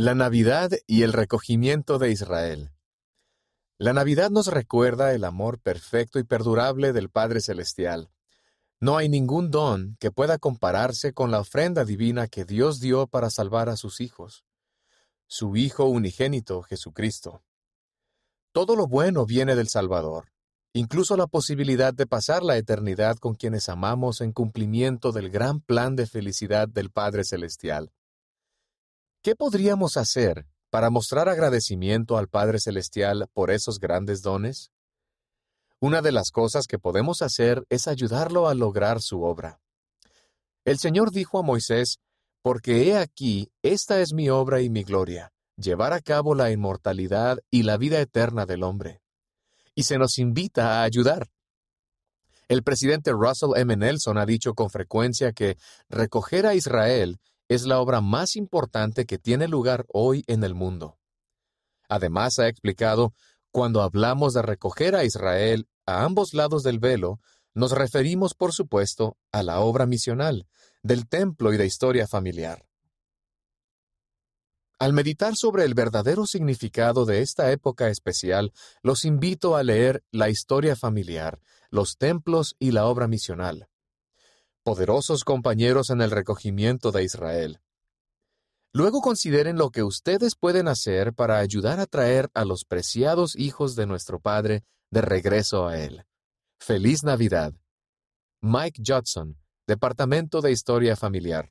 La Navidad y el recogimiento de Israel. La Navidad nos recuerda el amor perfecto y perdurable del Padre Celestial. No hay ningún don que pueda compararse con la ofrenda divina que Dios dio para salvar a sus hijos, su Hijo unigénito, Jesucristo. Todo lo bueno viene del Salvador, incluso la posibilidad de pasar la eternidad con quienes amamos en cumplimiento del gran plan de felicidad del Padre Celestial. ¿Qué podríamos hacer para mostrar agradecimiento al Padre Celestial por esos grandes dones? Una de las cosas que podemos hacer es ayudarlo a lograr su obra. El Señor dijo a Moisés, Porque he aquí, esta es mi obra y mi gloria, llevar a cabo la inmortalidad y la vida eterna del hombre. Y se nos invita a ayudar. El presidente Russell M. Nelson ha dicho con frecuencia que recoger a Israel es la obra más importante que tiene lugar hoy en el mundo. Además, ha explicado, cuando hablamos de recoger a Israel a ambos lados del velo, nos referimos, por supuesto, a la obra misional, del templo y de historia familiar. Al meditar sobre el verdadero significado de esta época especial, los invito a leer la historia familiar, los templos y la obra misional poderosos compañeros en el recogimiento de Israel. Luego consideren lo que ustedes pueden hacer para ayudar a traer a los preciados hijos de nuestro Padre de regreso a Él. Feliz Navidad. Mike Judson, Departamento de Historia Familiar.